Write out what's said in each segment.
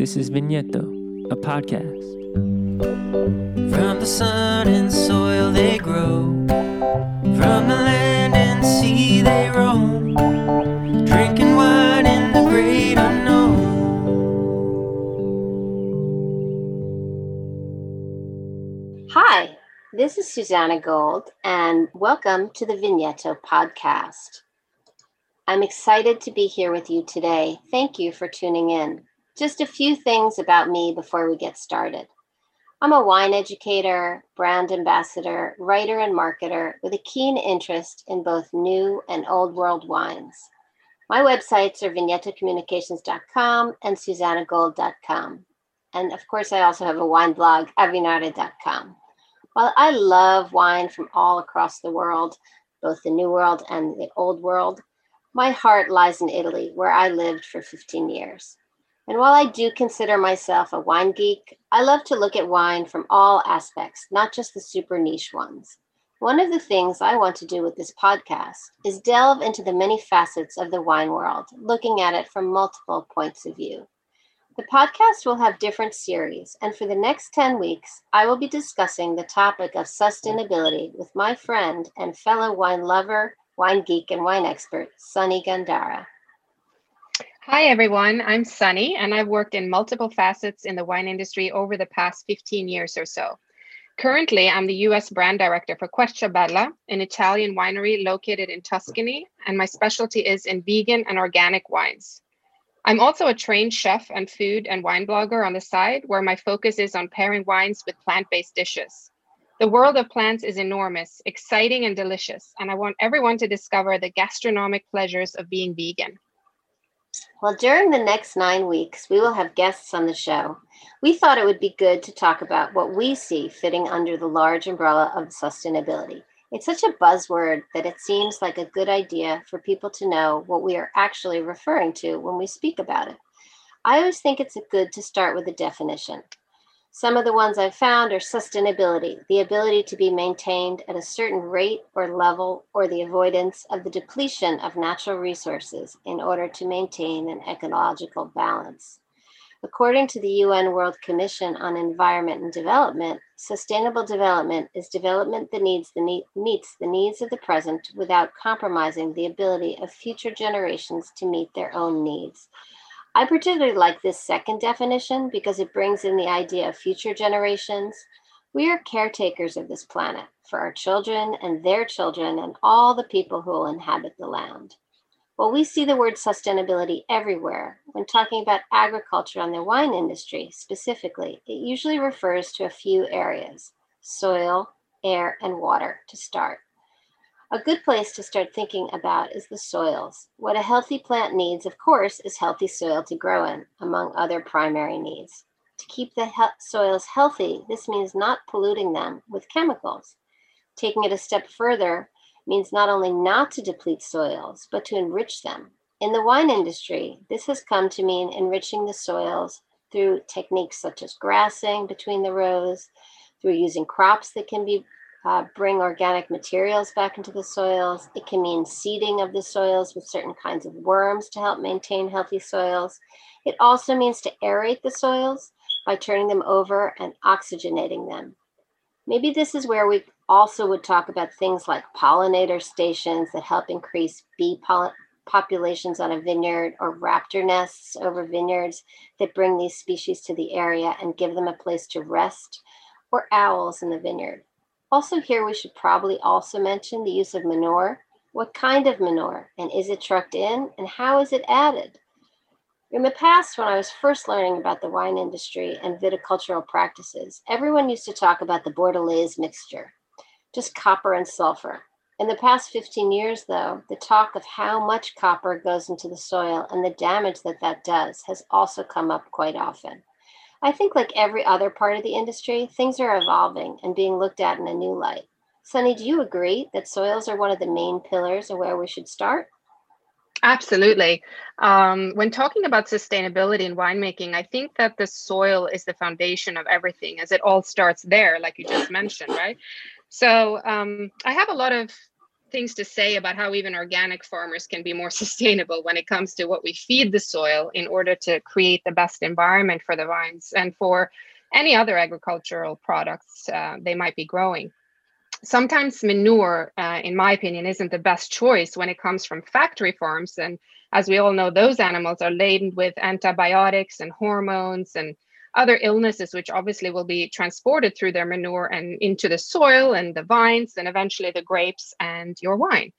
This is Vigneto, a podcast. From the sun and soil they grow, from the land and sea they roam, drinking wine in the great unknown. Hi, this is Susanna Gold, and welcome to the Vigneto podcast. I'm excited to be here with you today. Thank you for tuning in. Just a few things about me before we get started. I'm a wine educator, brand ambassador, writer, and marketer with a keen interest in both new and old world wines. My websites are vignetocommunications.com and susannagold.com. And of course, I also have a wine blog, avvinare.com. While I love wine from all across the world, both the New World and the Old World, my heart lies in Italy, where I lived for 15 years. And while I do consider myself a wine geek, I love to look at wine from all aspects, not just the super niche ones. One of the things I want to do with this podcast is delve into the many facets of the wine world, looking at it from multiple points of view. The podcast will have different series, and for the next 10 weeks, I will be discussing the topic of sustainability with my friend and fellow wine lover, wine geek, and wine expert, Sunny Gandara. Hi, everyone. I'm Sunny, and I've worked in multiple facets in the wine industry over the past 15 years or so. Currently, I'm the US brand director for Quercia an Italian winery located in Tuscany, and my specialty is in vegan and organic wines. I'm also a trained chef and food and wine blogger on the side, where my focus is on pairing wines with plant based dishes. The world of plants is enormous, exciting, and delicious, and I want everyone to discover the gastronomic pleasures of being vegan. Well, during the next nine weeks, we will have guests on the show. We thought it would be good to talk about what we see fitting under the large umbrella of sustainability. It's such a buzzword that it seems like a good idea for people to know what we are actually referring to when we speak about it. I always think it's good to start with a definition. Some of the ones I've found are sustainability, the ability to be maintained at a certain rate or level, or the avoidance of the depletion of natural resources in order to maintain an ecological balance. According to the UN World Commission on Environment and Development, sustainable development is development that needs the need, meets the needs of the present without compromising the ability of future generations to meet their own needs. I particularly like this second definition because it brings in the idea of future generations. We are caretakers of this planet for our children and their children and all the people who will inhabit the land. Well, we see the word sustainability everywhere. When talking about agriculture and the wine industry specifically, it usually refers to a few areas soil, air, and water to start. A good place to start thinking about is the soils. What a healthy plant needs, of course, is healthy soil to grow in, among other primary needs. To keep the he- soils healthy, this means not polluting them with chemicals. Taking it a step further means not only not to deplete soils, but to enrich them. In the wine industry, this has come to mean enriching the soils through techniques such as grassing between the rows, through using crops that can be uh, bring organic materials back into the soils. It can mean seeding of the soils with certain kinds of worms to help maintain healthy soils. It also means to aerate the soils by turning them over and oxygenating them. Maybe this is where we also would talk about things like pollinator stations that help increase bee populations on a vineyard or raptor nests over vineyards that bring these species to the area and give them a place to rest, or owls in the vineyard. Also, here we should probably also mention the use of manure. What kind of manure? And is it trucked in? And how is it added? In the past, when I was first learning about the wine industry and viticultural practices, everyone used to talk about the Bordelaise mixture, just copper and sulfur. In the past 15 years, though, the talk of how much copper goes into the soil and the damage that that does has also come up quite often. I think, like every other part of the industry, things are evolving and being looked at in a new light. Sunny, do you agree that soils are one of the main pillars of where we should start? Absolutely. Um, when talking about sustainability in winemaking, I think that the soil is the foundation of everything, as it all starts there, like you just mentioned, right? So um, I have a lot of things to say about how even organic farmers can be more sustainable when it comes to what we feed the soil in order to create the best environment for the vines and for any other agricultural products uh, they might be growing. Sometimes manure, uh, in my opinion, isn't the best choice when it comes from factory farms. And as we all know, those animals are laden with antibiotics and hormones and other illnesses, which obviously will be transported through their manure and into the soil and the vines and eventually the grapes and your wine.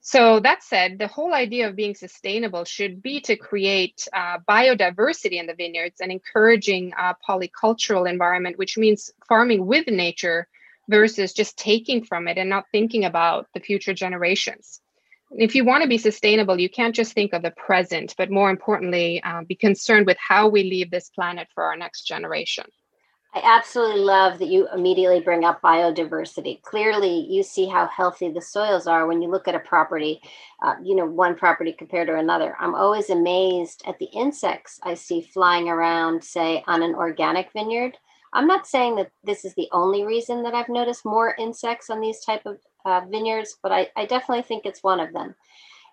So, that said, the whole idea of being sustainable should be to create uh, biodiversity in the vineyards and encouraging a polycultural environment, which means farming with nature versus just taking from it and not thinking about the future generations if you want to be sustainable, you can't just think of the present, but more importantly, uh, be concerned with how we leave this planet for our next generation. I absolutely love that you immediately bring up biodiversity. Clearly, you see how healthy the soils are when you look at a property, uh, you know, one property compared to another. I'm always amazed at the insects I see flying around, say, on an organic vineyard. I'm not saying that this is the only reason that I've noticed more insects on these type of uh, vineyards, but I, I definitely think it's one of them.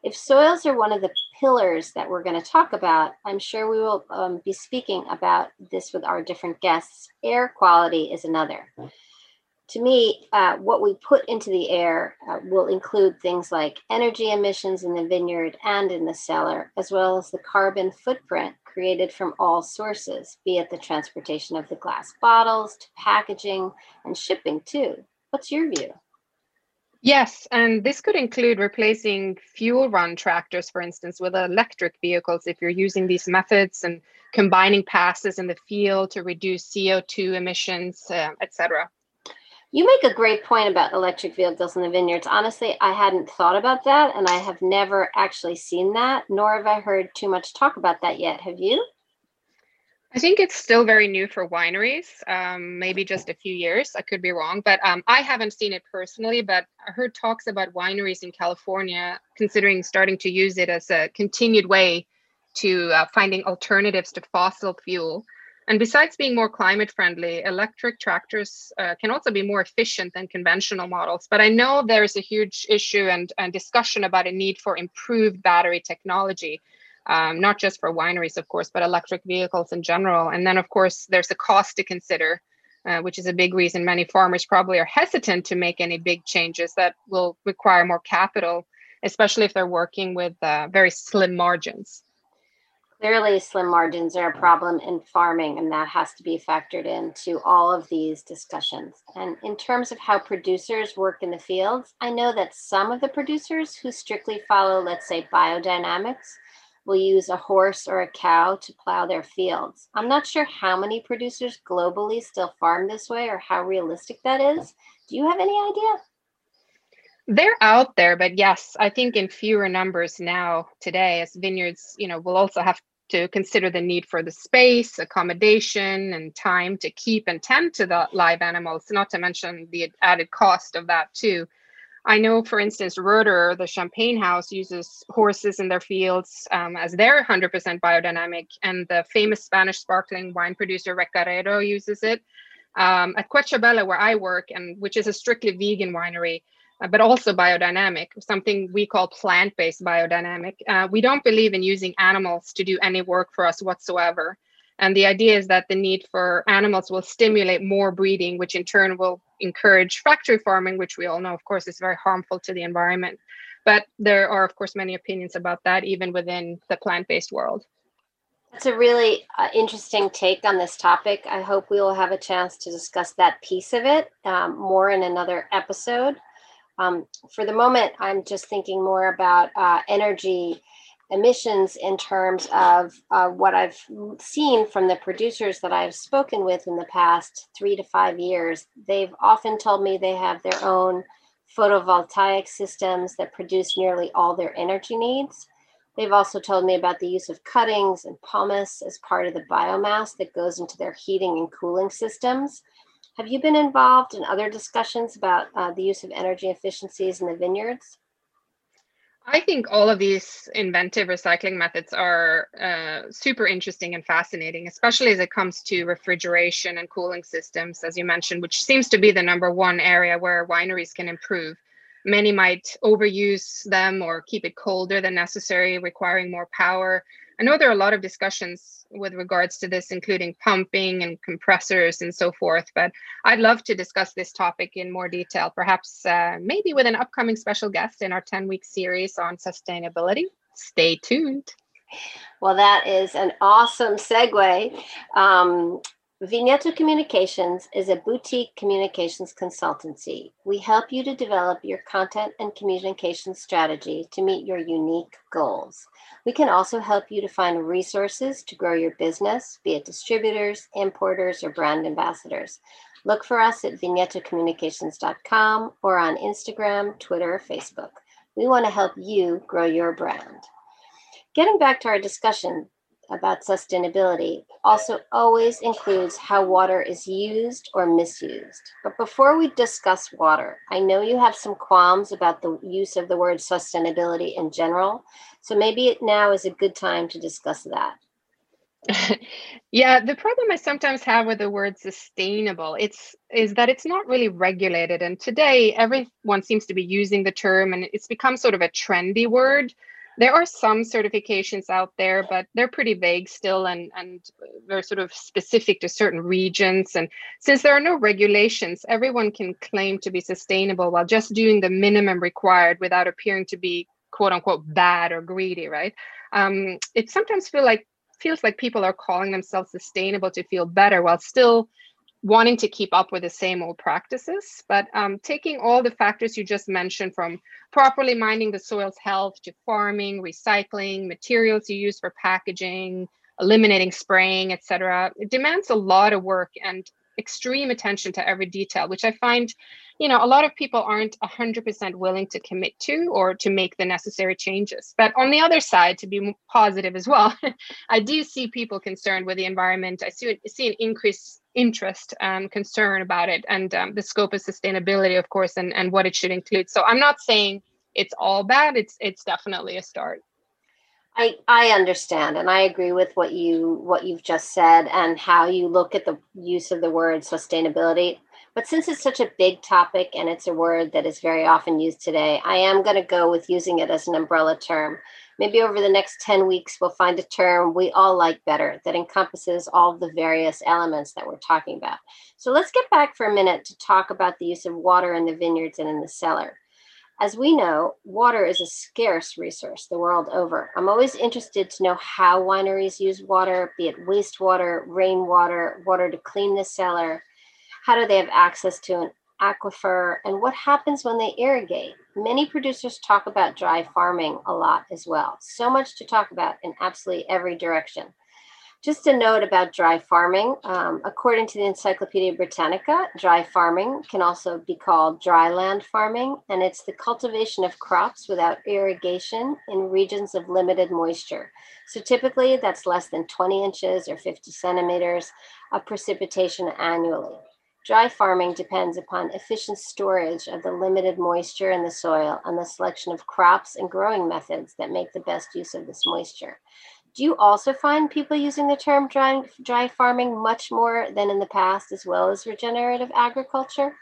If soils are one of the pillars that we're going to talk about, I'm sure we will um, be speaking about this with our different guests. Air quality is another. To me, uh, what we put into the air uh, will include things like energy emissions in the vineyard and in the cellar, as well as the carbon footprint created from all sources, be it the transportation of the glass bottles to packaging and shipping, too. What's your view? Yes, and this could include replacing fuel run tractors, for instance, with electric vehicles if you're using these methods and combining passes in the field to reduce CO2 emissions, uh, etc. You make a great point about electric vehicles in the vineyards. Honestly, I hadn't thought about that, and I have never actually seen that, nor have I heard too much talk about that yet. Have you? I think it's still very new for wineries, um, maybe just a few years. I could be wrong, but um, I haven't seen it personally. But I heard talks about wineries in California considering starting to use it as a continued way to uh, finding alternatives to fossil fuel. And besides being more climate friendly, electric tractors uh, can also be more efficient than conventional models. But I know there's a huge issue and, and discussion about a need for improved battery technology um, not just for wineries, of course, but electric vehicles in general. And then, of course, there's a cost to consider, uh, which is a big reason many farmers probably are hesitant to make any big changes that will require more capital, especially if they're working with uh, very slim margins. Clearly, slim margins are a problem in farming, and that has to be factored into all of these discussions. And in terms of how producers work in the fields, I know that some of the producers who strictly follow, let's say, biodynamics, will use a horse or a cow to plow their fields. I'm not sure how many producers globally still farm this way or how realistic that is. Do you have any idea? They're out there, but yes, I think in fewer numbers now today, as vineyards, you know, will also have to consider the need for the space, accommodation, and time to keep and tend to the live animals, not to mention the added cost of that too. I know, for instance, Roederer, the champagne house, uses horses in their fields um, as their 100% biodynamic, and the famous Spanish sparkling wine producer Recaredo uses it. Um, at Querciabella, where I work, and which is a strictly vegan winery, uh, but also biodynamic, something we call plant-based biodynamic. Uh, we don't believe in using animals to do any work for us whatsoever. And the idea is that the need for animals will stimulate more breeding, which in turn will encourage factory farming, which we all know, of course, is very harmful to the environment. But there are, of course, many opinions about that, even within the plant based world. That's a really uh, interesting take on this topic. I hope we will have a chance to discuss that piece of it um, more in another episode. Um, for the moment, I'm just thinking more about uh, energy emissions in terms of uh, what I've seen from the producers that I've spoken with in the past three to five years. They've often told me they have their own photovoltaic systems that produce nearly all their energy needs. They've also told me about the use of cuttings and pumice as part of the biomass that goes into their heating and cooling systems. Have you been involved in other discussions about uh, the use of energy efficiencies in the vineyards? I think all of these inventive recycling methods are uh, super interesting and fascinating, especially as it comes to refrigeration and cooling systems, as you mentioned, which seems to be the number one area where wineries can improve. Many might overuse them or keep it colder than necessary, requiring more power. I know there are a lot of discussions with regards to this, including pumping and compressors and so forth, but I'd love to discuss this topic in more detail, perhaps uh, maybe with an upcoming special guest in our 10 week series on sustainability. Stay tuned. Well, that is an awesome segue. Um, Vigneto Communications is a boutique communications consultancy. We help you to develop your content and communication strategy to meet your unique goals. We can also help you to find resources to grow your business, be it distributors, importers, or brand ambassadors. Look for us at vignetocommunications.com or on Instagram, Twitter, or Facebook. We want to help you grow your brand. Getting back to our discussion, about sustainability also always includes how water is used or misused. But before we discuss water, I know you have some qualms about the use of the word sustainability in general. So maybe now is a good time to discuss that. yeah, the problem I sometimes have with the word sustainable, it's is that it's not really regulated. And today everyone seems to be using the term and it's become sort of a trendy word there are some certifications out there, but they're pretty vague still and, and they're sort of specific to certain regions. And since there are no regulations, everyone can claim to be sustainable while just doing the minimum required without appearing to be quote unquote bad or greedy, right? Um, it sometimes feel like feels like people are calling themselves sustainable to feel better while still wanting to keep up with the same old practices, but um, taking all the factors you just mentioned from properly minding the soil's health to farming, recycling, materials you use for packaging, eliminating spraying, etc. It demands a lot of work and extreme attention to every detail, which I find, you know, a lot of people aren't 100% willing to commit to or to make the necessary changes. But on the other side, to be positive as well, I do see people concerned with the environment. I see, see an increase interest and concern about it and um, the scope of sustainability of course and, and what it should include so i'm not saying it's all bad it's it's definitely a start I, I understand and I agree with what you what you've just said and how you look at the use of the word sustainability. But since it's such a big topic and it's a word that is very often used today, I am going to go with using it as an umbrella term maybe over the next 10 weeks, we'll find a term we all like better that encompasses all the various elements that we're talking about. So let's get back for a minute to talk about the use of water in the vineyards and in the cellar. As we know, water is a scarce resource the world over. I'm always interested to know how wineries use water, be it wastewater, rainwater, water to clean the cellar. How do they have access to an aquifer, and what happens when they irrigate. Many producers talk about dry farming a lot as well. So much to talk about in absolutely every direction. Just a note about dry farming. Um, according to the Encyclopedia Britannica, dry farming can also be called dry land farming, and it's the cultivation of crops without irrigation in regions of limited moisture. So typically, that's less than 20 inches or 50 centimeters of precipitation annually. Dry farming depends upon efficient storage of the limited moisture in the soil and the selection of crops and growing methods that make the best use of this moisture. Do you also find people using the term dry, dry farming much more than in the past, as well as regenerative agriculture?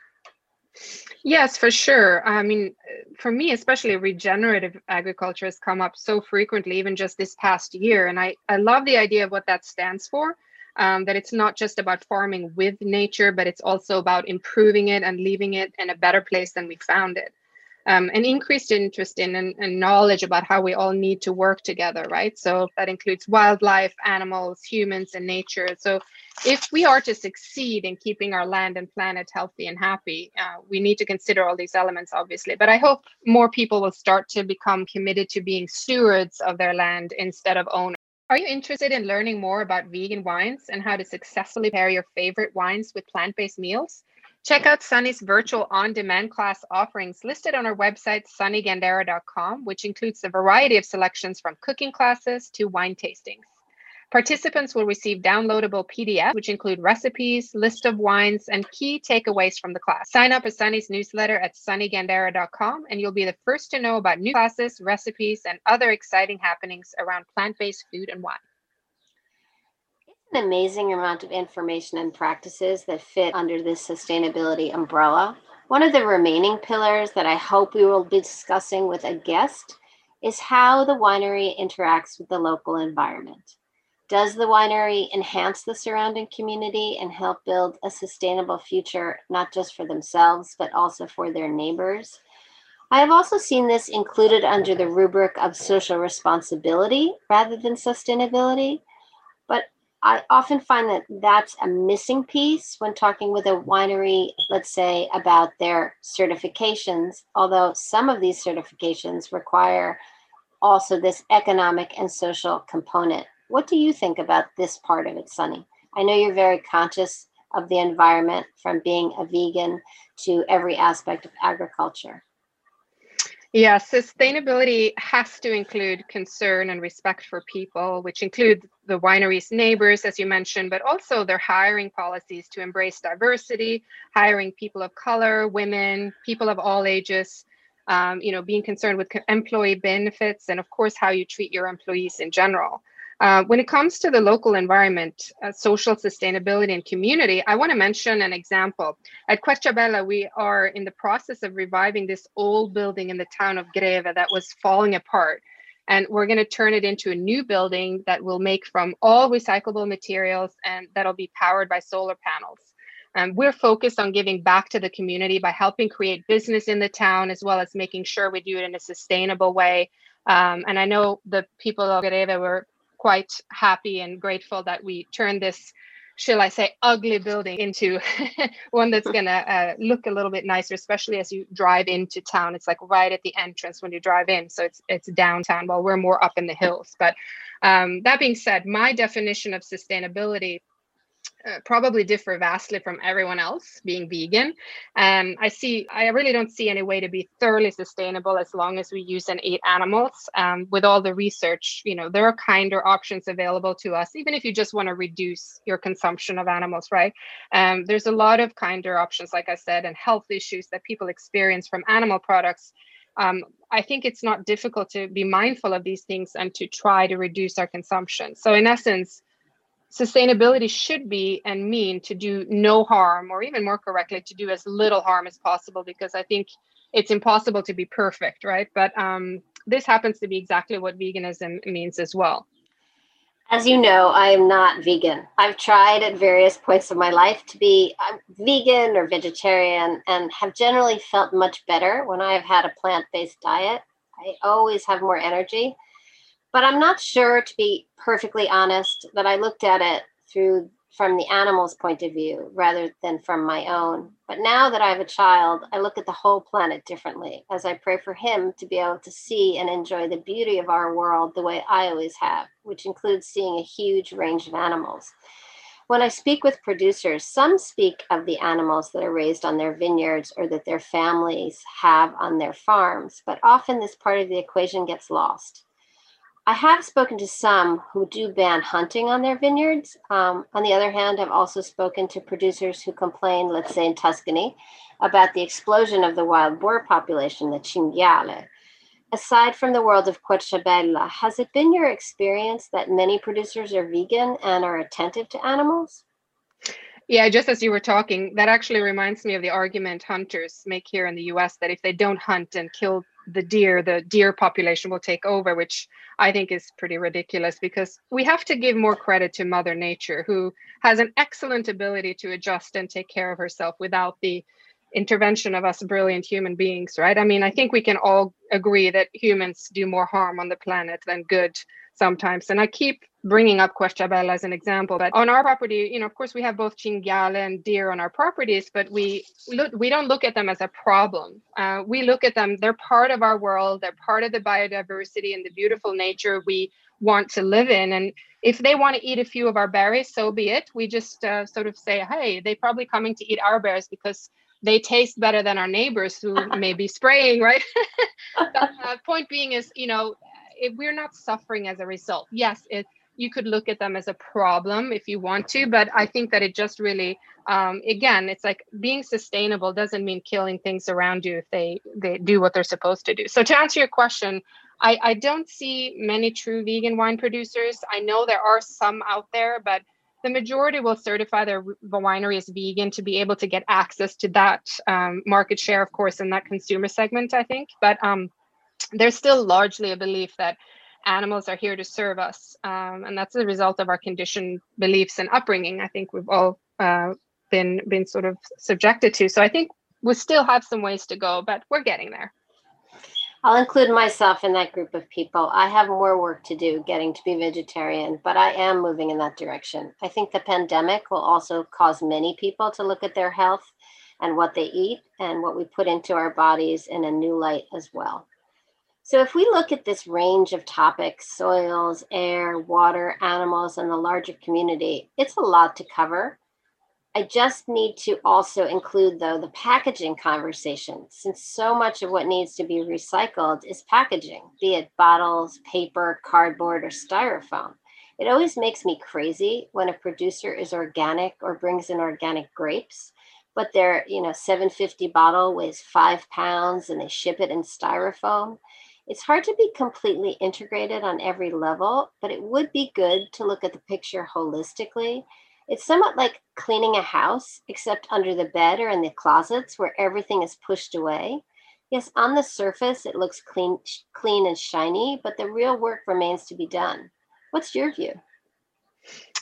Yes, for sure. I mean, for me, especially regenerative agriculture has come up so frequently, even just this past year. And I, I love the idea of what that stands for um, that it's not just about farming with nature, but it's also about improving it and leaving it in a better place than we found it. Um, an increased interest in and, and, knowledge about how we all need to work together, right? So that includes wildlife, animals, humans, and nature. So if we are to succeed in keeping our land and planet healthy and happy, uh, we need to consider all these elements, obviously. But I hope more people will start to become committed to being stewards of their land instead of owners. Are you interested in learning more about vegan wines and how to successfully pair your favorite wines with plant based meals? Check out Sunny's virtual on demand class offerings listed on our website, sunnygandara.com, which includes a variety of selections from cooking classes to wine tastings. Participants will receive downloadable PDFs, which include recipes, list of wines, and key takeaways from the class. Sign up for Sunny's newsletter at sunnygandara.com, and you'll be the first to know about new classes, recipes, and other exciting happenings around plant based food and wine. An amazing amount of information and practices that fit under this sustainability umbrella. One of the remaining pillars that I hope we will be discussing with a guest is how the winery interacts with the local environment. Does the winery enhance the surrounding community and help build a sustainable future, not just for themselves, but also for their neighbors? I have also seen this included under the rubric of social responsibility rather than sustainability. I often find that that's a missing piece when talking with a winery, let's say, about their certifications, although some of these certifications require also this economic and social component. What do you think about this part of it, Sunny? I know you're very conscious of the environment from being a vegan to every aspect of agriculture. Yeah, sustainability has to include concern and respect for people, which include the winery's neighbors, as you mentioned, but also their hiring policies to embrace diversity, hiring people of color, women, people of all ages, um, you know, being concerned with employee benefits, and of course, how you treat your employees in general. Uh, when it comes to the local environment, uh, social sustainability, and community, I want to mention an example. At Querciabella, we are in the process of reviving this old building in the town of Greve that was falling apart. And we're going to turn it into a new building that will make from all recyclable materials and that'll be powered by solar panels. Um, we're focused on giving back to the community by helping create business in the town, as well as making sure we do it in a sustainable way. Um, and I know the people of Greve were quite happy and grateful that we turned this shall I say, ugly building into one that's going to uh, look a little bit nicer, especially as you drive into town. It's like right at the entrance when you drive in, so it's it's downtown. While we're more up in the hills. But um, that being said, my definition of sustainability uh, probably differ vastly from everyone else being vegan. Um, I see, I really don't see any way to be thoroughly sustainable as long as we use and eat animals. Um, with all the research, you know, there are kinder options available to us, even if you just want to reduce your consumption of animals, right? Um, there's a lot of kinder options, like I said, and health issues that people experience from animal products. Um, I think it's not difficult to be mindful of these things and to try to reduce our consumption. So, in essence, sustainability should be and mean to do no harm, or even more correctly, to do as little harm as possible, because I think it's impossible to be perfect, right? But um, this happens to be exactly what veganism means as well. As you know, I am not vegan. I've tried at various points of my life to be uh, vegan or vegetarian and have generally felt much better when I have had a plant based diet. I always have more energy. But I'm not sure, to be perfectly honest, that I looked at it through from the animal's point of view rather than from my own. But now that I have a child, I look at the whole planet differently as I pray for him to be able to see and enjoy the beauty of our world the way I always have, which includes seeing a huge range of animals. When I speak with producers, some speak of the animals that are raised on their vineyards or that their families have on their farms, but often this part of the equation gets lost. I have spoken to some who do ban hunting on their vineyards. Um, on the other hand, I've also spoken to producers who complain, let's say in Tuscany, about the explosion of the wild boar population, the cinghiale. Aside from the world of Querciabella, has it been your experience that many producers are vegan and are attentive to animals? Yeah, just as you were talking, that actually reminds me of the argument hunters make here in the US that if they don't hunt and kill the deer, the deer population will take over, which I think is pretty ridiculous because we have to give more credit to Mother Nature, who has an excellent ability to adjust and take care of herself without the intervention of us brilliant human beings, right? I mean, I think we can all agree that humans do more harm on the planet than good sometimes. And I keep bringing up Querciabella as an example, but on our property, you know, of course, we have both cinghiale and deer on our properties, but we look, we don't look at them as a problem. Uh, we look at them; they're part of our world. They're part of the biodiversity and the beautiful nature we want to live in. And if they want to eat a few of our berries, so be it. We just uh, sort of say, hey, they're probably coming to eat our berries because they taste better than our neighbors who may be spraying, right? the uh, point being is, you know, if we're not suffering as a result. Yes, it you could look at them as a problem if you want to, but I think that it just really, um, again, it's like being sustainable doesn't mean killing things around you if they they do what they're supposed to do. So to answer your question, I, I don't see many true vegan wine producers. I know there are some out there, but the majority will certify their winery as vegan to be able to get access to that um, market share, of course, in that consumer segment, I think. But um, there's still largely a belief that animals are here to serve us. Um, and that's a result of our conditioned beliefs and upbringing. I think we've all uh, been been sort of subjected to. So I think we still have some ways to go, but we're getting there. I'll include myself in that group of people. I have more work to do getting to be vegetarian, but I am moving in that direction. I think the pandemic will also cause many people to look at their health and what they eat and what we put into our bodies in a new light as well. So, if we look at this range of topics soils, air, water, animals, and the larger community, it's a lot to cover. I just need to also include, though, the packaging conversation, since so much of what needs to be recycled is packaging, be it bottles, paper, cardboard, or styrofoam. It always makes me crazy when a producer is organic or brings in organic grapes, but their you know 750 bottle weighs five pounds and they ship it in styrofoam. It's hard to be completely integrated on every level, but it would be good to look at the picture holistically. It's somewhat like cleaning a house, except under the bed or in the closets where everything is pushed away. Yes, on the surface it looks clean, clean and shiny, but the real work remains to be done. What's your view?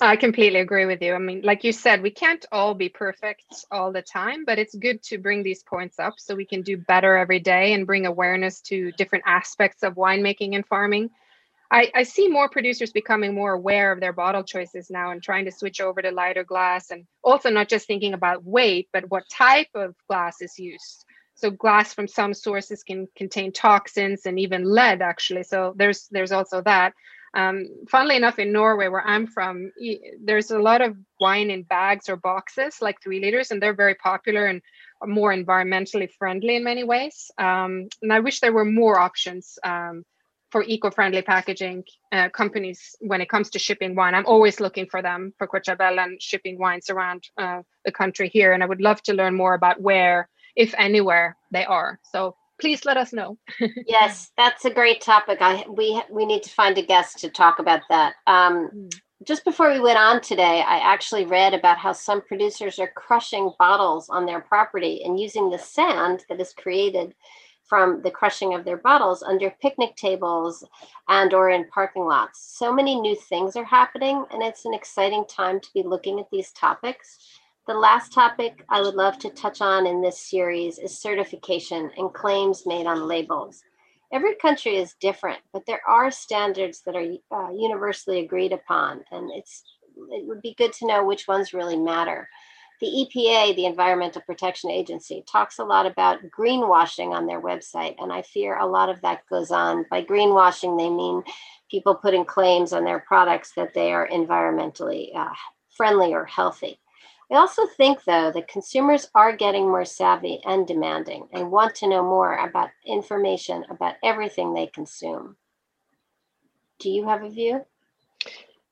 I completely agree with you. I mean, like you said, we can't all be perfect all the time, but it's good to bring these points up so we can do better every day and bring awareness to different aspects of winemaking and farming. I, I see more producers becoming more aware of their bottle choices now and trying to switch over to lighter glass and also not just thinking about weight, but what type of glass is used. So glass from some sources can contain toxins and even lead actually. So there's there's also that. Um, funnily enough, in Norway, where I'm from, there's a lot of wine in bags or boxes, like three liters, and they're very popular and more environmentally friendly in many ways. Um, and I wish there were more options um, for eco-friendly packaging uh, companies when it comes to shipping wine. I'm always looking for them for Querciabella and shipping wines around uh, the country here, and I would love to learn more about where, if anywhere, they are. So please let us know. yes, that's a great topic. I we we need to find a guest to talk about that. Um, mm. Just before we went on today, I actually read about how some producers are crushing bottles on their property and using the sand that is created from the crushing of their bottles under picnic tables and or in parking lots. So many new things are happening and it's an exciting time to be looking at these topics. The last topic I would love to touch on in this series is certification and claims made on labels. Every country is different, but there are standards that are uh, universally agreed upon, and it's it would be good to know which ones really matter. The EPA, the Environmental Protection Agency, talks a lot about greenwashing on their website, and I fear a lot of that goes on. By greenwashing, they mean people putting claims on their products that they are environmentally uh, friendly or healthy. I also think, though, that consumers are getting more savvy and demanding and want to know more about information about everything they consume. Do you have a view?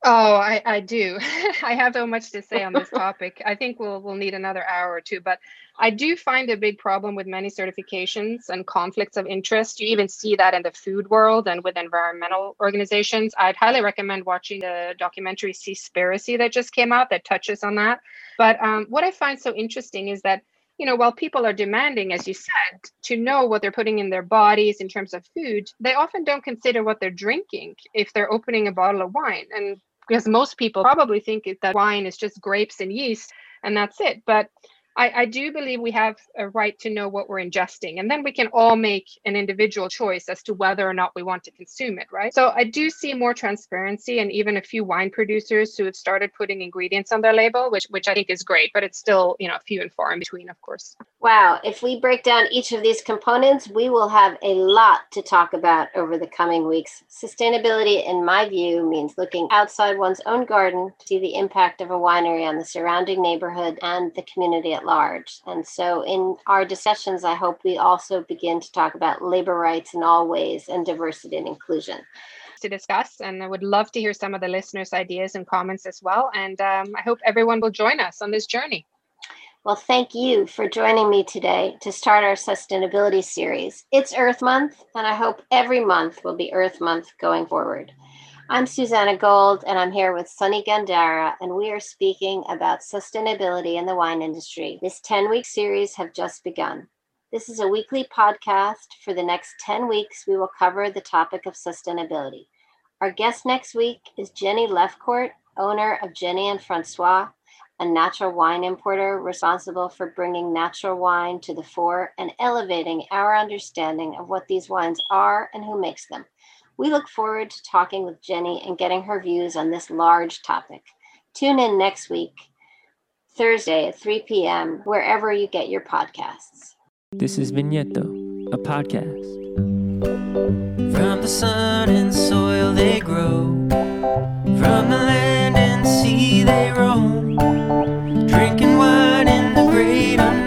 Oh, I, I do. I have so much to say on this topic. I think we'll we'll need another hour or two, but I do find a big problem with many certifications and conflicts of interest. You even see that in the food world and with environmental organizations. I'd highly recommend watching the documentary Seaspiracy that just came out that touches on that. But um, what I find so interesting is that you know, while people are demanding, as you said, to know what they're putting in their bodies in terms of food, they often don't consider what they're drinking if they're opening a bottle of wine. And because most people probably think that wine is just grapes and yeast and that's it. But I, I, do believe we have a right to know what we're ingesting, and then we can all make an individual choice as to whether or not we want to consume it, right? So I do see more transparency, and even a few wine producers who have started putting ingredients on their label, which which I think is great, but it's still you know few and far in between, of course. Wow! If we break down each of these components, we will have a lot to talk about over the coming weeks. Sustainability, in my view, means looking outside one's own garden to see the impact of a winery on the surrounding neighborhood and the community at large. And so, in our discussions, I hope we also begin to talk about labor rights in all ways and diversity and inclusion. To discuss, and I would love to hear some of the listeners' ideas and comments as well. And um, I hope everyone will join us on this journey. Well, thank you for joining me today to start our sustainability series. It's Earth Month, and I hope every month will be Earth Month going forward. I'm Susanna Gold, and I'm here with Sunny Gandara, and we are speaking about sustainability in the wine industry. This 10 week series have just begun. This is a weekly podcast. For the next 10 weeks, we will cover the topic of sustainability. Our guest next week is Jenny Lefcourt, owner of Jenny and Francois, a natural wine importer responsible for bringing natural wine to the fore and elevating our understanding of what these wines are and who makes them. We look forward to talking with Jenny and getting her views on this large topic. Tune in next week, Thursday at 3 p.m., wherever you get your podcasts. This is Vigneto, a podcast. From the sun and soil they grow, from the land and sea drinking wine in the great unknown.